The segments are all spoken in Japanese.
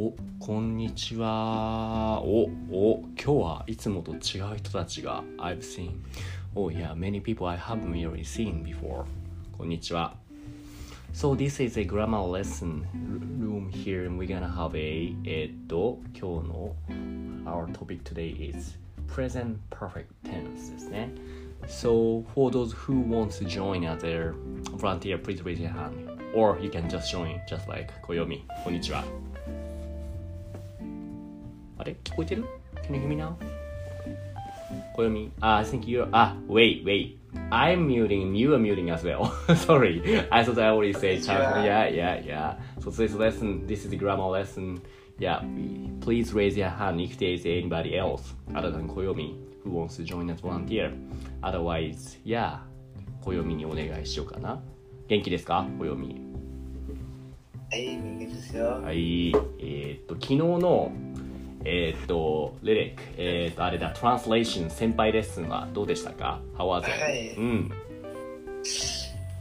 お、こんにちは。お、お、今日はいつもと違う人たちが I've seen. Oh yeah, many people I haven't really seen before. こんにちは。So this is a grammar lesson room here and we're gonna have a えっと、今日の our topic today is present perfect tense ですね。So for those who want to join as a volunteer, please raise your hand. Or you can just join, just like 小読み。こんにちは。あれ聞こえてる Can you hear me now? 小読み Ah, I think you're... Ah, wait, wait. I'm muting you are muting as well. Sorry. I thought I already said... Yeah, yeah, yeah. So today's lesson, this is the grammar lesson. Yeah, please raise your hand if there is anybody else other than 小読み who wants to join as volunteer. Otherwise, yeah, 小読みにお願いしようかな。元気ですか小読み。はい、元気ですよ。はい、えーっと、昨日の、えーっと、リリック、えーっと、あれだ、トランスレーション先輩レッスンはどうでしたか ?How was it? はいうん、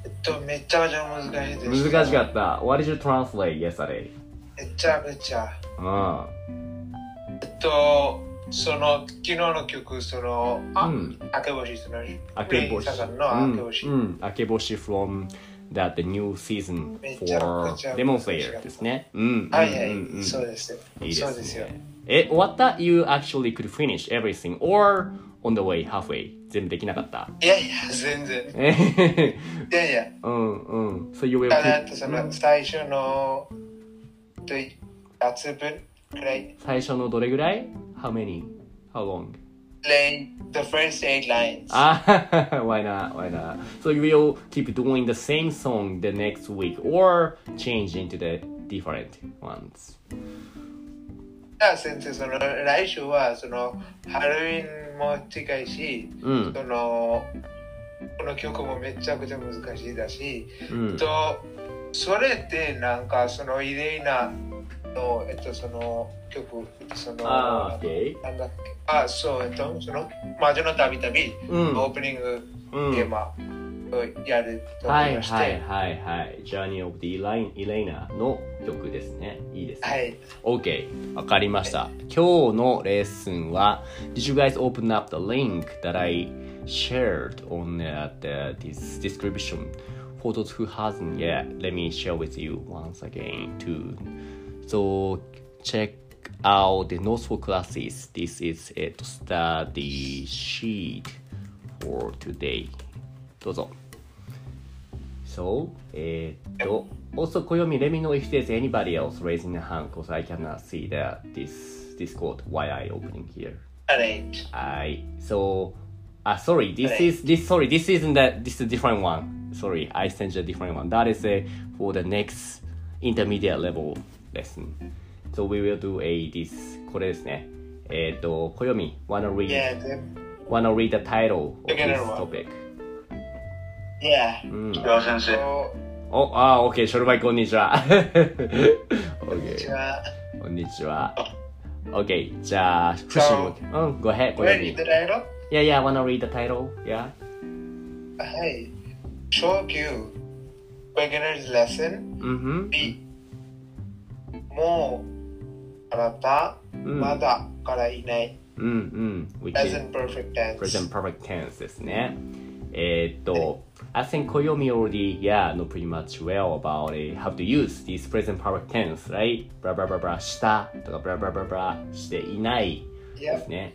えっと、めちゃめちゃ難しいです。難しかった。What did you translate yesterday? めちゃめちゃ。うん。えっと、その、昨日の曲、その、あ、うん明け星、その、明け星。さんの明け星。うん、うん明け星 from that the new season for Demon Slayer ですね。うん、はいはい、うんうんそうです。いいでそうですすよ。ね。え、終わった ?You actually could finish everything or on the way halfway 全部できなかったいやいや、全然。えへへへいやいや、うんうん。So you will ただ keep その、最初の、と、8分くらい。最初のどれぐらい ?How many? How long? Play the first eight lines. あ why not? Why not? So you will keep doing the same song the next week or change into the different ones? あ先生、その、来週は、その、ハロウィンも近いし、うん。そのこの曲もめちゃくちゃ難しいだし、うん。と、それってなんかその異例なの、えっと、その曲、その。なんだっけ、あ、そう、えっと、その魔女のたびたび、うん。オープニングうんテーマをやると思はいいまして、はいはいはい。Journey of the Elaine- Elena の曲ですね。いいですね。はい。OK わかりました今日のレッスンは Did you guys open up the link that I shared on uh, the, this description for those who hasn't yet let me share with you once again too so check out the notes for classes this is a study sheet for today どうぞ So, えーっと、also 暦 let me know if there's anybody else raising a hand because I cannot see that this Discord why I opening here. はい。 I so uh sorry, this Right. is this sorry, this isn't that this is a different one. Sorry, I sent you a different one. That is a for the next intermediate level lesson. So we will do a this これですね。えーっと、暦 wanna read Yeah, the, wanna read the title of Beginner this one. topic. yeah. うん。では先生。お、あー、OK、ショルバイこんにちは。こんにち OK、は。こんにちは。OK、じゃあ、フシも、うん、go ahead, ご読 Ready み the。title? Yeah, yeah, wanna read the title? Yeah? はい。小級 Beginner's Lesson うん、 B もうあなた、うんまだからいないうん、うん。which is present perfect tense present perfect tense ですね。えーっと、 I think Koyomi already, yeah, know pretty much well about it, how to use this present perfect tense, right? ブラブラブラブラしたとかブラブラブラブラしていないですね。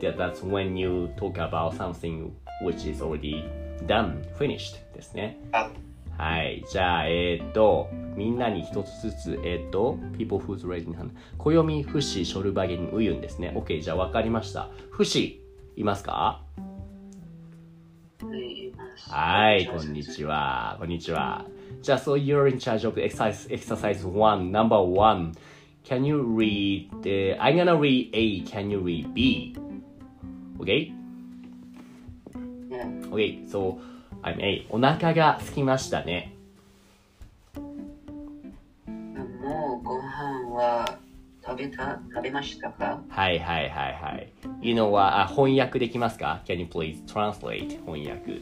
That, that's when you talk about something which is already done, finished ですね。あはい。じゃあ、えーっと、みんなに一つずつ、えーっと、people who's raising hand。暦、ふし、ショルバゲン、ウユンですね。OK、じゃあ分かりました。ふし、いますかいます。はい、こんにちは。こんにちは。じゃあ、so you're in charge of exercise, exercise one, number one. Can you read, uh, I'm gonna read A, can you read B? Okay? Okay, so I'm A. お腹が空きましたね。もうご飯は食べた食べましたかはいはいはいはい。いうのは、あ翻訳できますか ?Can you please translate? 翻訳。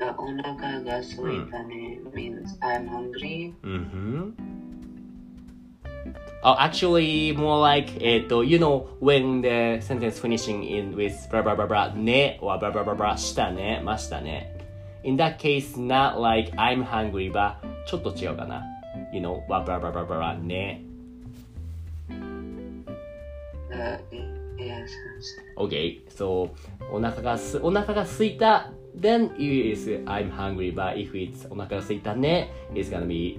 あお腹が空いたね、means I'm hungry. Mm-hmm. Oh, actually, more like, えっと、you know, when the sentence finishing in with blah blah blah blah ね or したね。In that case, not like I'm hungry, but ちょっと違うかな。You know, blah blah blah blah blah ね。Uh, yes, Okay, so お腹がす、お腹が空いた then it is I'm hungry, but if it's お腹が空いたね it's gonna be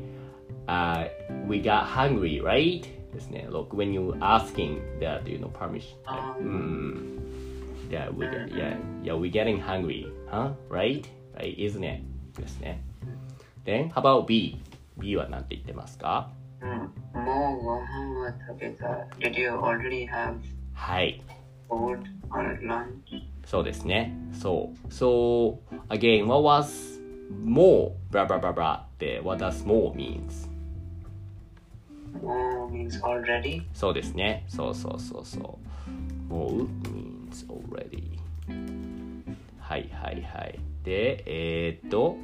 uh, we got hungry, right? ですね。Look, when you asking that, you know, permission. あうん。Yeah, we get, yeah, yeah, we getting hungry, huh? Right? Right, isn't it? ですね。Then, how about B? B は何て言ってますかうんもうご飯は食べた。Did you already have はい。food or lunch? そうですね。そう。So, again, what was more, blah blah blah blah って what does more means? もう means already. そうですね。そうそうそうそう。more means already. はいはいはい。で、えー、っと、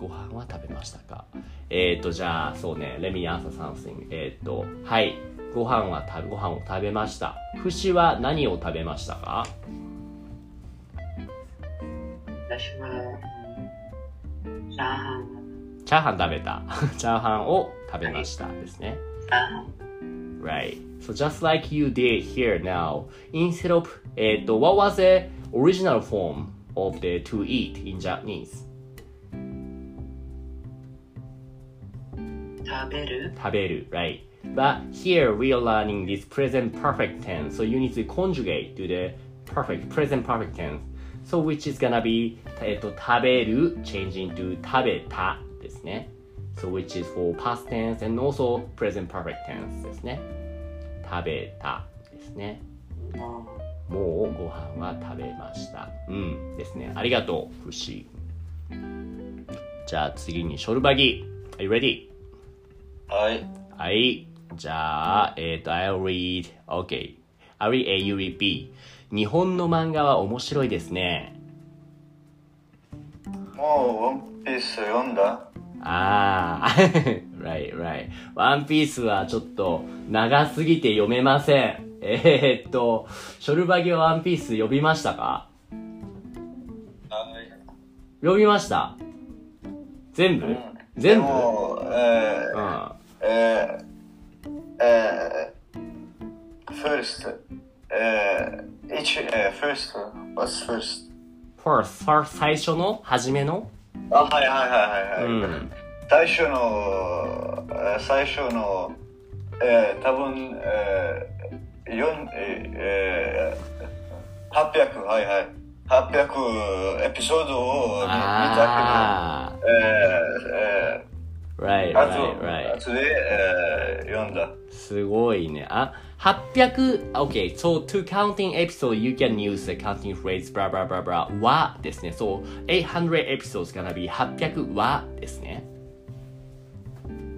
ご飯は食べましたか？えっ、と、じゃあ、そうね、レミアーササンスイン。えっ、と、はい、ご飯はた、ご飯を食べました。フシは何を食べましたか、チャーハン。食べた。チャーハンを食べました。ですね。チャーハン。Right. So just like you did here now, instead of, えっ、と、what was it original form of the to eat in Japanese? 食べる食べる right? But here we are learning this present perfect tense, so you need to conjugate to the perfect present perfect tense. So which is gonna be えっと食べる changing to 食べたですね。So which is for past tense and also present perfect tense ですね。食べたですね。もうご飯は食べました。うんですね。ありがとう、フシ。じゃあ次にショルバギ。Are you ready? はい。はい。じゃあ、えっ、と、I'll read. OK. I'll read A, you read B. 日本の漫画は面白いですね。もうワンピース読んだ？ああ、right, right. ワンピースはちょっと長すぎて読めません。えー、っと、ショルバギはワンピース読みましたか？はい。読みました？全部、で全部？も、えうー、ん。えー、えー、first、えー、一、えー、first、what's first? first, first 最初の初めの？あ、はいはいはいはい、はいうん。最初の、えー最初の、えー、多分、ええーえー、800、はいはい。800エピソードを見たあけど、えあ right, と、right. 後で、えー、読んだ。すごいね。あ、800、OK, so to counting episode, you can use the counting phrase blah blah blah blah はですね。So, 800 episodes gonna be 800はですね。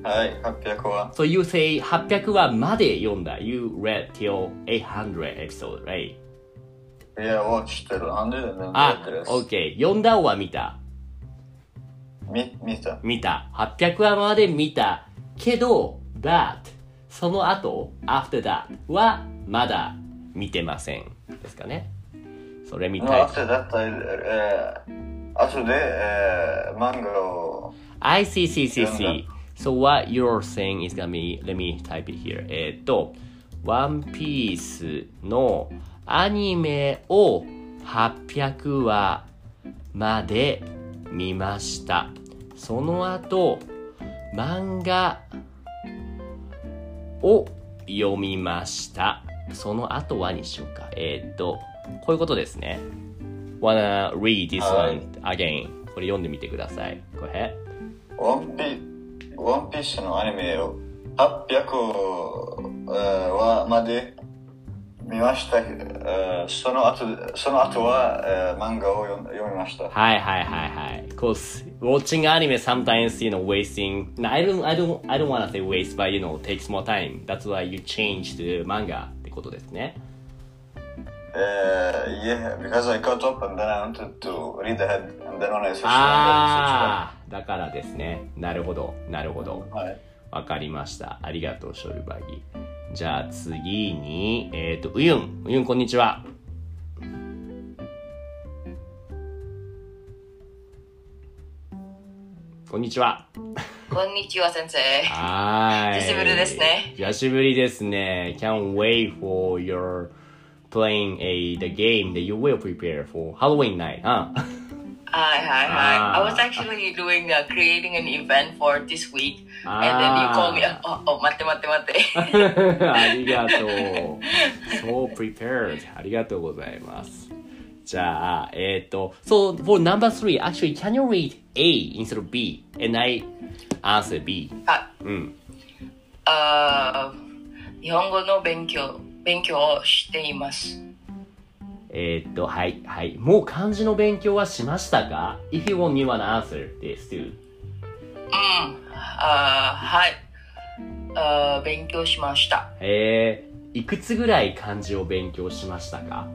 はい、800は。So you say 800話まで読んだ。You read till 800 episode, right? いや、もう知ってる。あ OK. 読んだは見た。み、見た。見た。800話まで見た。けど、that その後、after that はまだ見てません。ですかね。それ見たい。あとだったら、えー、後で、えー、漫画を、I see, see, see, see. So what you're saying is gonna be, let me type it here. えっと、One Piece のアニメを800話まで見ました。その後、漫画を読みました。その後はにしようか。えーっと、こういうことですね。wanna read this はい one again. これ読んでみてください。Go ahead. ワンピワンピースのアニメを800えー話まで見ました。えーその後その後は、えー漫画を読みました。はいはいはいはい。Cause watching anime sometimes, you know, wasting. No, I don't, I don't, I don't wanna say waste, but you know, takes more time. That's why you change to manga ってことですね。Uh, yeah, because I caught up and then I wanted to read ahead and then when I switched ああ、だからですね。なるほど、なるほど。はい。わかりました。ありがとう、ショルバギ。じゃあ次に、えっ、と、ウユン。ウユン、こんにちは。こんにちは。こんにちは、先生。はい。久しぶりですね。久しぶりですね。Can't wait for your playing a the game that you will prepare for Halloween night, huh? Hi, hi, hi. Ah. I was actually doing uh, creating an event for this week, ah. and then you call me. Ah. Oh, oh, mate, mate, mate. So prepared. ありがとうございます。じゃあ、えっ、と、So, for number three, actually, can you read A instead of B? And I answer B. あ、うん。あー日本語の勉強、勉強をしています。えっ、と、はい、はい。もう漢字の勉強はしましたか ?If you want, you wanna answer this too. うん。あーはい。あー勉強しました。えー、いくつぐらい漢字を勉強しましたか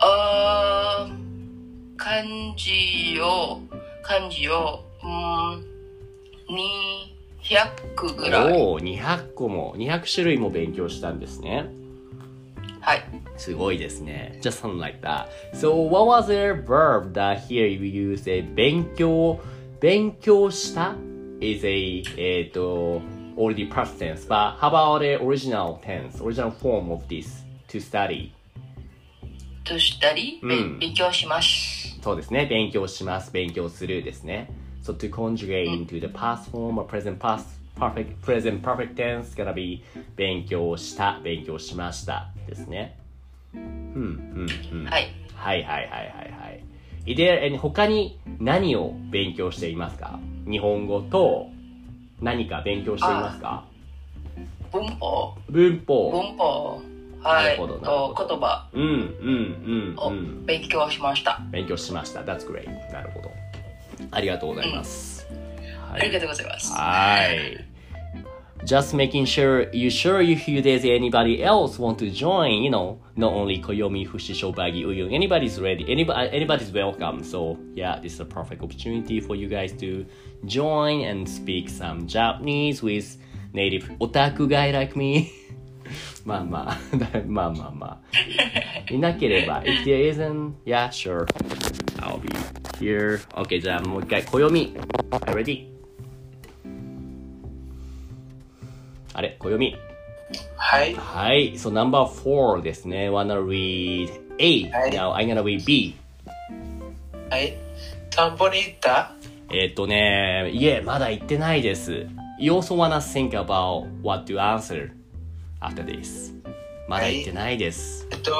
あー漢字を、漢字を、うん、200ぐらい。おお、200個も、200種類も勉強したんですね。はい。すごいですね。just something like that. So, what was the verb that here you use a 勉強、勉強した is a, えっと、already past tense, but how about the original tense, original form of this to study? To study、うん勉強します。そうですね。勉強します。勉強するですね。So to conjugate into the past form or present past perfect present perfect tense gonna be 勉強した、勉強しましたですね。うん、うん、うん。はい。はいはいはいはいはい。いで、え他に何を勉強していますか？日本語と何か勉強していますか？文法、文法。文法、はない言葉うんうんうん。勉強しました。勉強しました。That's great. なるほど。ありがとうございます。はありがとうございます。はい。Just making sure you sure if you there's anybody else want to join, you know, not only Koyomi, Fushi, Shobagi, Uyun, anybody's ready, anybody, anybody's welcome. So yeah, this is a perfect opportunity for you guys to join and speak some Japanese with native otaku guy like me. まあまあ、だまあまあまあ。いなければ、if there isn't, yeah, sure. I'll be here. OK, じゃあもう一回、暦。Are ready? あれ、暦。はい。はい、so number four ですね。wanna read A. はい Now I'm gonna read B. はい。散歩に行ったえっとね、いえ、まだ言ってないです。You also wanna think about what to answer after this. まだ言ってないです。えっと、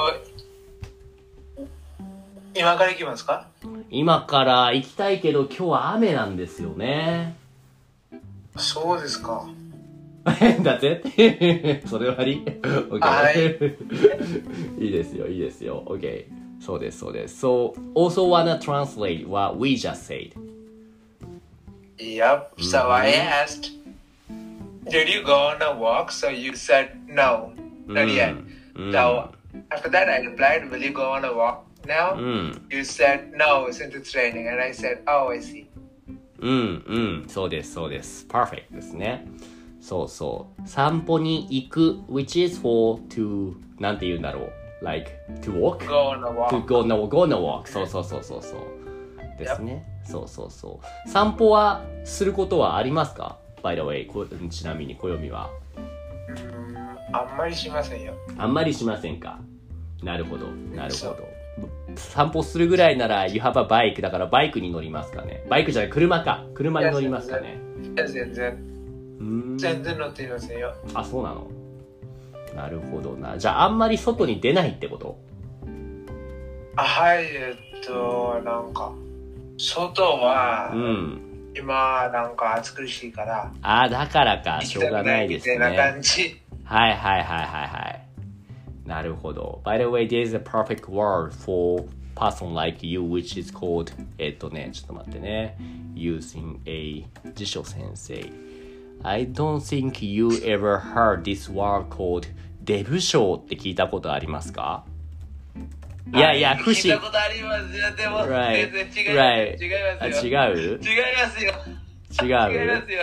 今から行きますか？今から行きたいけど今日は雨なんですよね。そうですか。だって それはり ?OK は。いいですよ、いいですよ。OK。そうです、そうです。So, also wanna translate what we just said. Yep. So I asked, Did you go on a walk? So you said no, not yet. うん。So after that, I replied, Will you go on a walk now? うん。You said no it's raining, and I said, Oh, I see. うん、うん。そうです、そうです。perfect ですね。そうそう。散歩に行く which is for to なんて言うんだろう。like to walk? Go on a walk. to go no, go no walk そうそうそうそうそうですねそうそうそう散歩はすることはありますか by the way こちなみに暦は？うんあんまりしませんよ。あんまりしませんか？なるほどなるほど。散歩するぐらいなら You have a bike だからバイクに乗りますかね。バイクじゃない車か。車に乗りますかね。いや全然、全然乗っていませんよ。あそうなの。なるほどな。じゃあ、あんまり外に出ないってこと？あはい、えっと、なんか、外は、うん。今、なんか暑苦しいから、ああ、だからか。行しょうがないですみたいなね。感じ。はいはいはいはいはい。なるほど。By the way, there is a perfect word for person like you, which is called, えっとね、ちょっと待ってね。using a 辞書先生。I don't think you ever heard this word called デブ賞って聞いたことありますかいやいや、不思聞いたことありますよ。でも、Right. 全然違い.ます。違いあますよ。違う？違いますよ。違違いまうすよ。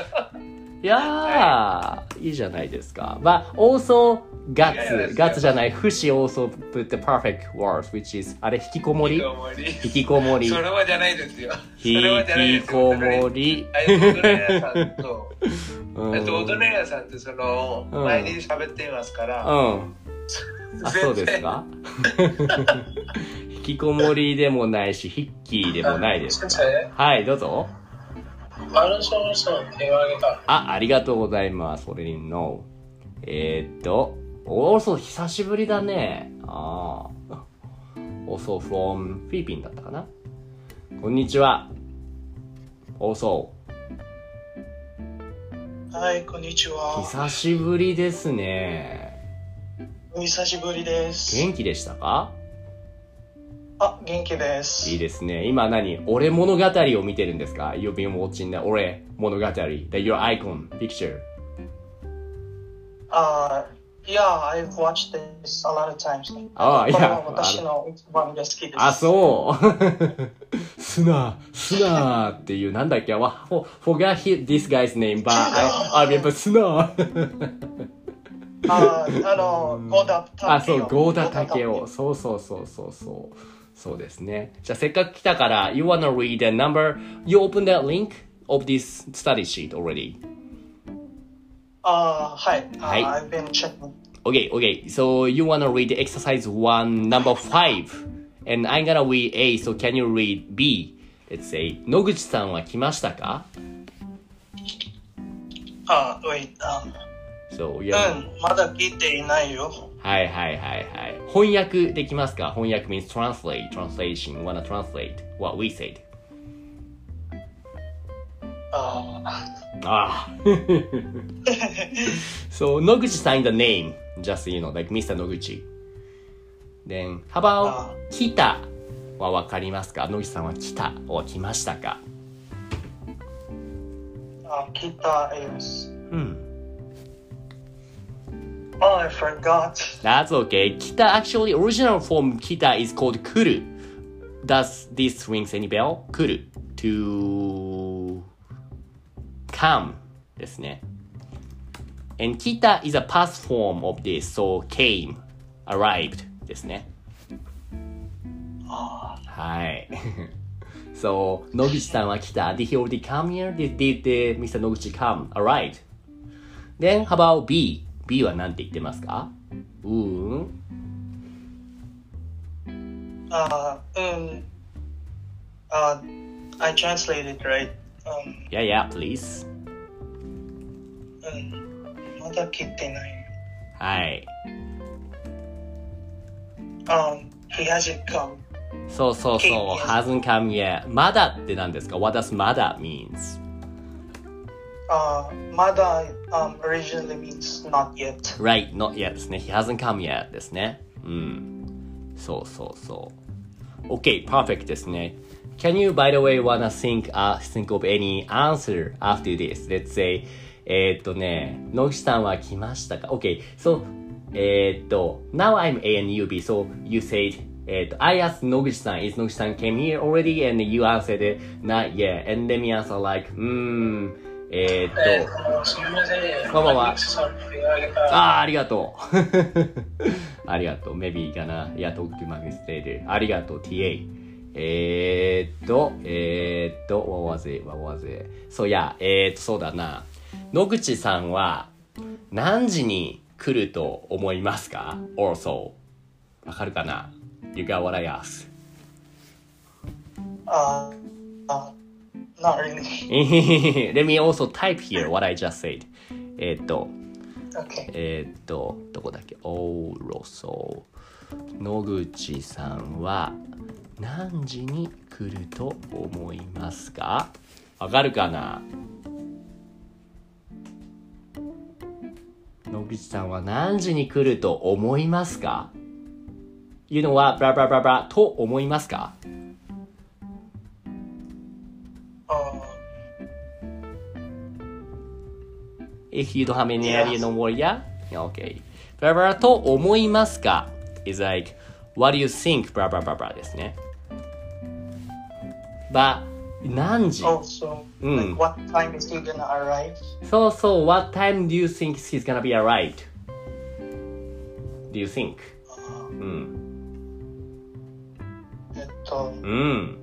いやー、いいじゃないですか。But also, ガいやいやッツ、ガッツじゃない、不死 also put the perfect words, which is, あれ、引きこもり？引きこもり引きこもり。それはじゃないですよ。そ引きこもり。ああいう大人屋さんと、うん。えっと、大人屋さんってその、うん前に喋っていますから、うん。あ、そうですか？引きこもりでもないし、ヒッキーでもないです。先生、はい、どうぞ。マルションさん手を挙げた。あ、ありがとうございます。それにの。えー、っと、おー、そう、久しぶりだね。ああ。also from フィリピンだったかな？こんにちは。also、はい、こんにちは。久しぶりですね。お久しぶりです。元気でしたかあ、元気です。いいですね。今何俺物語を見てるんですか ?You've been watching the 俺物語。The your icon, picture. あ、いや、I've watched this a lot of times. あいや私の一番が好きです。あ、そう。スナー、スナーっていう、なんだっけ、わ、for, forgot this guy's name, but I, I remember スナー。あ、あの、ゴーダタケオ。あ、そう、ゴーダタケオ。そうそうそうそうそう。そうですね。じゃあ、せっかく来たから、you wanna read the number, you open that link of this study sheet already. あ、はい。あはい I've been checking. Okay, okay. So you wanna read exercise one, number five, and I'm gonna read A. So can you read B? Let's say 野口さんは来ましたかあ、wait. あ So yeah. うん、まだ聞いていないよ。はいはいはいはい。翻訳できますか翻訳 means translate, translation. Wanna translate what we said. あ、ああ。so 野口さん in the name. Just you know, like Mr. 野口。Then, how あ about 来たはわかりますか野口さんは来たは来ましたかあ、聞いた is. うん。Oh, I forgot. That's okay. Kita actually original form kita is called kuru. Does this rings any bell? Kuru. To come ですね。And kita is a past form of this, so came, arrived ですね。はい。so, 野口さんは来た。Did he already come here? Did, did, did Mr. 野口 come? Arrived. Then, how about B? B は何て言ってますかうーん。あ、うん。あ、I translated right. Um, Yeah, yeah, please. うん。まだ聞いてない。はい。Um, he hasn't come. そうそうそう。hasn't come yet. まだって何ですか ?What does まだ means? Uh, まだ um, originally means not yet. Right, not yet ですね。He hasn't come yet ですね。うん。そうそうそう。OK, perfect ですね。Can you, by the way, wanna think, uh, think of any answer after this? Let's say, えーっとね、野口さんは来ましたか ?OK, so, えーっと、now I'm A and you B, so you said, えーっと、I asked 野口さん, is 野口さん came here already? And you answered, not yet. And let me answer like, うーん、えーっと、えーすみません。こんばんは。ああ、ありがとう。ありがとう。Maybe gonna, yeah, talk to my later. ありがとう、TA。えーっと、えーっと、what was it? What was it? そうや、えーっと、そうだな。野口さんは何時に来ると思いますか ?also. わかるかな ?You got what I asked. あ、あ、not really. Let me also type here what I just said. えーっと、Okay. えーっと、どこだっけ？おーろそう。野口さんは何時に来ると思いますか？わかるかな？野口さんは何時に来ると思いますか？いうのは、ブラブラブラブラと思いますか？If you don't have any idea, no more, yeah? Okay. ブラブラと思いますか is like, what do you think? ブラブラブラブラですね。But, 何時 also, Mm. like, what time is he gonna arrive? そうそう、what time do you think he's gonna be arrived? Do you think? うん。えっと、うん。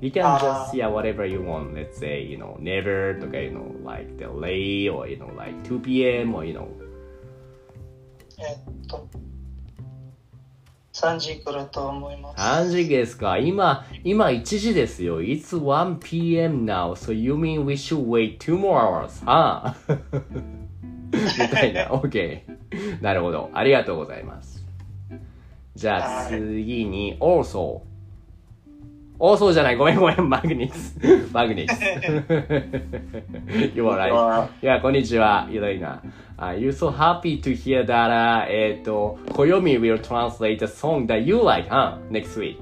You can あ just, ー yeah, whatever you want. Let's say, you know, never とか、you know, like late or, you know, like 2 p.m. or, you know, えっと、3時来ると思います。3時ですか今、今1時ですよ。It's 1 p.m. now. So you mean we should wait two more hours? はあみたいな。OK。なるほど。ありがとうございます。じゃあ次に、also。Also じゃない。ごめんごめん。マグニス。マグニス。you are right. いや、こんにちは。ゆらいな。Uh, you're so happy to hear that, uh, えっと、Koyomi will translate the song that you like, huh? Next week.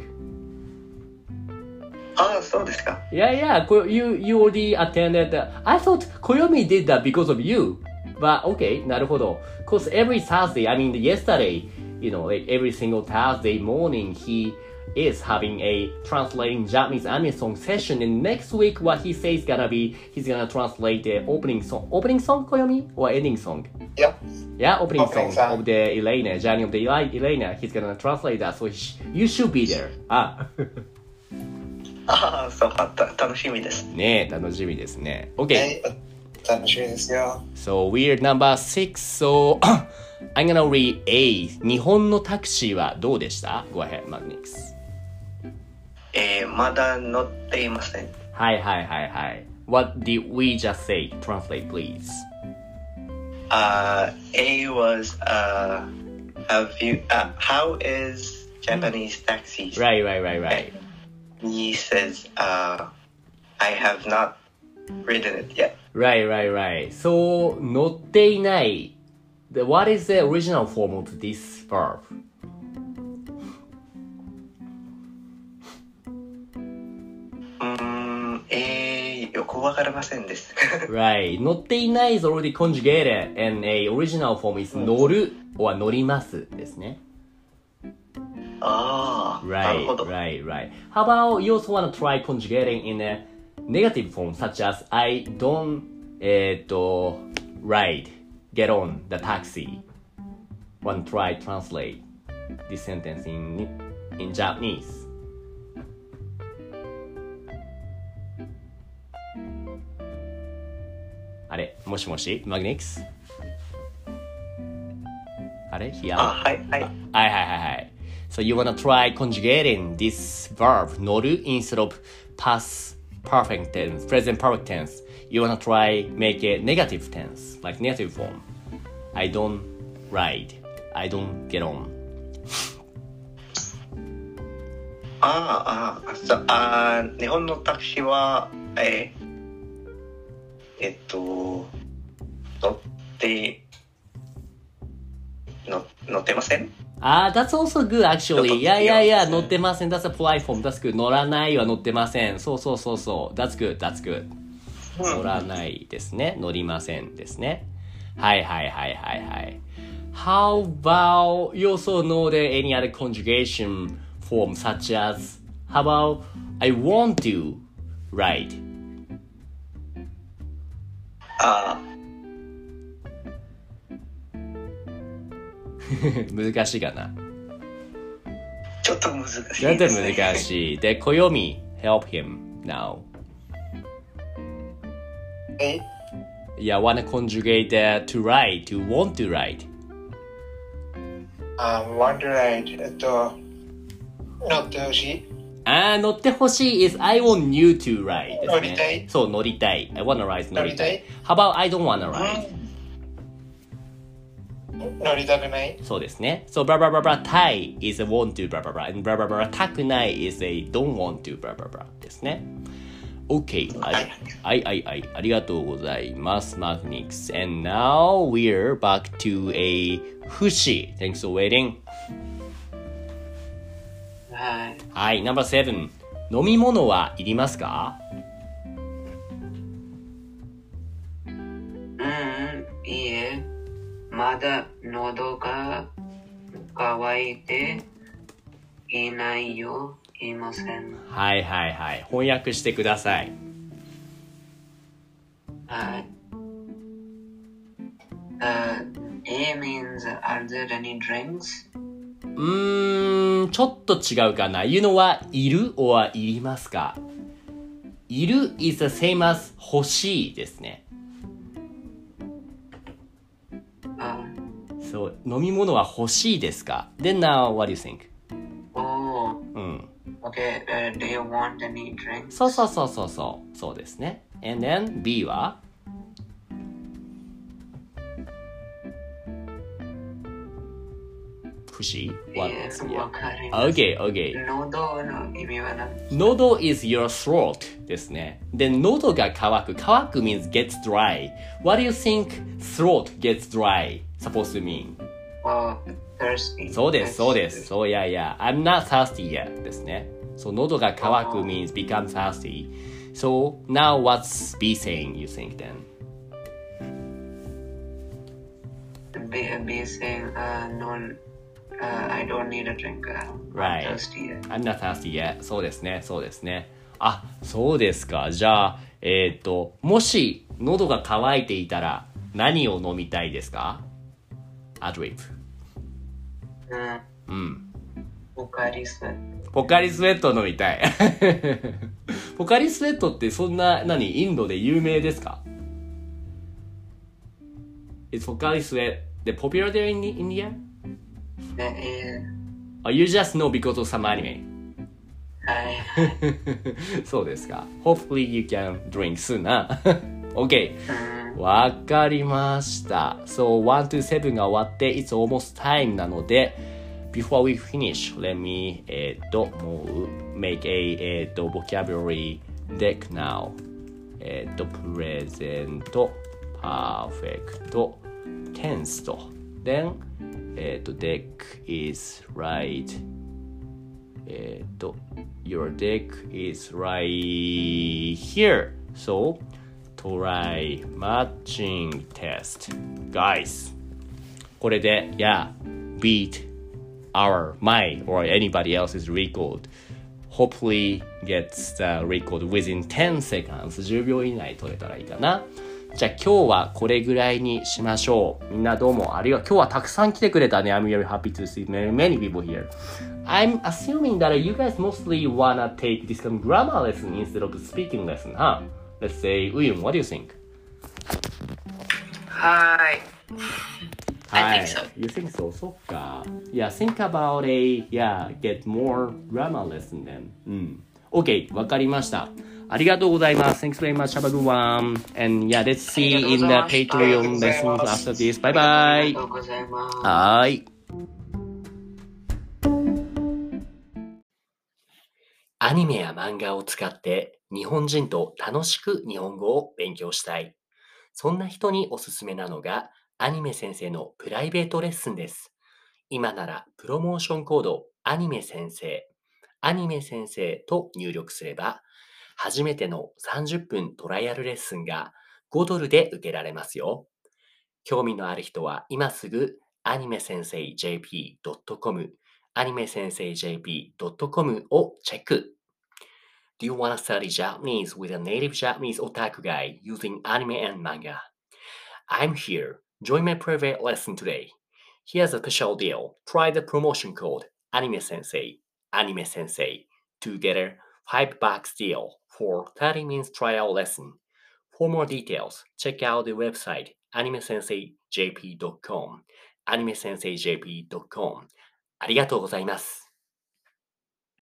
ああ、そうですか。Yeah, yeah. You you already attended. The, I thought Koyomi did that because of you. But okay, なるほど。Cause every Thursday, I mean yesterday, you know, like every single Thursday morning, he is having a translating Japanese anime song session. And next week, what he says gonna be, he's gonna translate the opening song. Opening song, Koyomi, or ending song? Yeah. Yeah, opening, Opening song, song. of the Elena, Journey of the Eli- Elena. He's gonna translate that, so he sh- you should be there. あ、ああ、そうか。た楽しみです。ねえ、楽しみですね。は OK。い。楽しみですよ。 So we're number six. So I'm gonna read A. 日本のタクシーはどうでした ?Go ahead, Magnix. えー、まだ乗っていません。はいはいはいはい。What did we just say? Translate, please. Uh, A was uh, have you uh, how is Japanese taxis? Right, right, right, right. He says uh, I have not ridden it yet. Right, right, right. So 乗っていない。The, what is the original form of this verb? よくわかりませんです。Right. 乗っていない is already conjugated and a original form is 乗る or 乗りますですね。ああ、なるほど。right, right. How about you also want to try conjugating in a negative form such as I don't えっと ride, get on the taxi. One try translate this sentence in in Japanese. もしもしマグニックスあれ ?Here? あ、はい、はい。はいはいはいはい。So you wanna try conjugating this verb 乗る instead of past perfect tense, present perfect tense. You wanna try make a negative tense, like negative form. I don't ride. I don't get on. Ah, ah, ああ、ああ、日本のタクシーは、えー ah, えっと、乗って、の乗ってません Ah, that's also good actually. ちょっと Yeah, yeah, 違 yeah. う乗ってません。That's a polite form. That's good. 乗らないは乗ってません。そうそうそうそう。That's good. That's good. 乗らないですね。乗りませんですね。はいはいはいはいはい。How about you also know there any other conjugation form such as How about I want to ride? あ難しいかな。ーちょっと難しいです、ちょっとね。難しい。で、暦 help him now. え Yeah, wanna conjugate that to ride, to want to ダーライド、えっと、乗ってほしい。あー乗ってほしい is I want you to ride ですね。乗りたいそう、乗りたい。I wanna ride 乗りたい乗りたい。 How about I don't wanna ride? 乗りたくないそうですね。そう、blah blah blah blah, たい is a want to blah blah blah, and blah blah blah, たくない is a don't want to blah blah blah ですね。OK。ありはいはいはい。ありがとうございます、マグニックス。And now we're back to a 不死。Thanks for waiting. はい。はい、No.7。飲み物はいりますか？うん、いいえ。まだ喉が渇いていないよ。いません。はいはいはい。翻訳してください。はい。Uh, A means, are there any drinks? うーん、ちょっと違うかな。いうのは、いる or いりますかいる is the same as 欲しいですね。あ、そう、飲み物は欲しいですか ?Then now, what do you think? oh, うん。okay. Uh, do you want any drinks? そうそうそうそうそう。そうですね。And then B は 不思 What? いえ Yeah. わかります。 Okay, okay. 喉の意味は何喉 is your throat ですね。で、喉が渇く。渇く means gets dry. What do you think throat gets dry supposed to mean? oh, thirsty. そうです、そうです。そういやいや。I'm not thirsty yet ですね。そう、喉が渇く means become thirsty. So, now what's B saying, you think then? Be, be saying, uh, no, uh, I don't need a drink. Uh, Right. I'm thirsty. yet. I'm not thirsty yet. そうですね、そうですね。あ、そうですか。じゃあ、えっ、と、もし喉が渇いていたら何を飲みたいですか？アドリップ。うん。うん。ポカリスエット。ポカリスエット飲みたい。ポカリスエットってそんな、何、インドで有名ですか？Is ポカリスエット popular there in India? え、え Or you just know because of some anime? ー、はい。そうですか。Hopefully you can drink soon な。OK。うん。わかりました。So, 1 to 7が終わって、It's almost time なので、Before we finish, let me, えっと、もう、make a, えっと、vocabulary deck now. えっと、present, perfect, tense と。Then, えっと、deck is right. えっと、your deck is right here. So, try matching test. Guys, これで、yeah, beat our, my, or anybody else's record. Hopefully gets the record within 10 seconds. 10秒以内取れたらいいかな。 じゃあ今日はこれぐらいにしましょう。みんなどうもありがとう。今日はたくさん来てくれたね。I'm very happy to see many, many people here. I'm assuming that you guys mostly wanna take this kind of grammar lesson instead of speaking lesson, huh? Let's say, Uyun, what do you think? はい。I think so. You think so? そっか。Yeah, think about a, yeah, get more grammar lesson then. うん。OK, わかりました。ありがとうございます。Thanks very much. Have a good one. And yeah, let's see in the Patreon lessons after this. Bye あり bye. がとうございます。はーい。アニメや漫画を使って日本人と楽しく日本語を勉強したい。そんな人におすすめなのがアニメ先生のプライベートレッスンです。今ならプロモーションコードアニメ先生、アニメ先生と入力すれば初めての30分トライアルレッスンが5ドルで受けられますよ。興味のある人は今すぐアニメ先生 JP.com アニメ先生 JP.com をチェック。Do you want to study Japanese with a native Japanese otaku guy using anime and manga? I'm here. Join my private lesson today. Here's a special deal. Try the promotion code Anime Sensei, Anime Sensei to get a 5 bucks deal for 30 minutes trial lesson. For more details, check out the website animesensei.jp.com animesensei.jp.com ありがとうございます。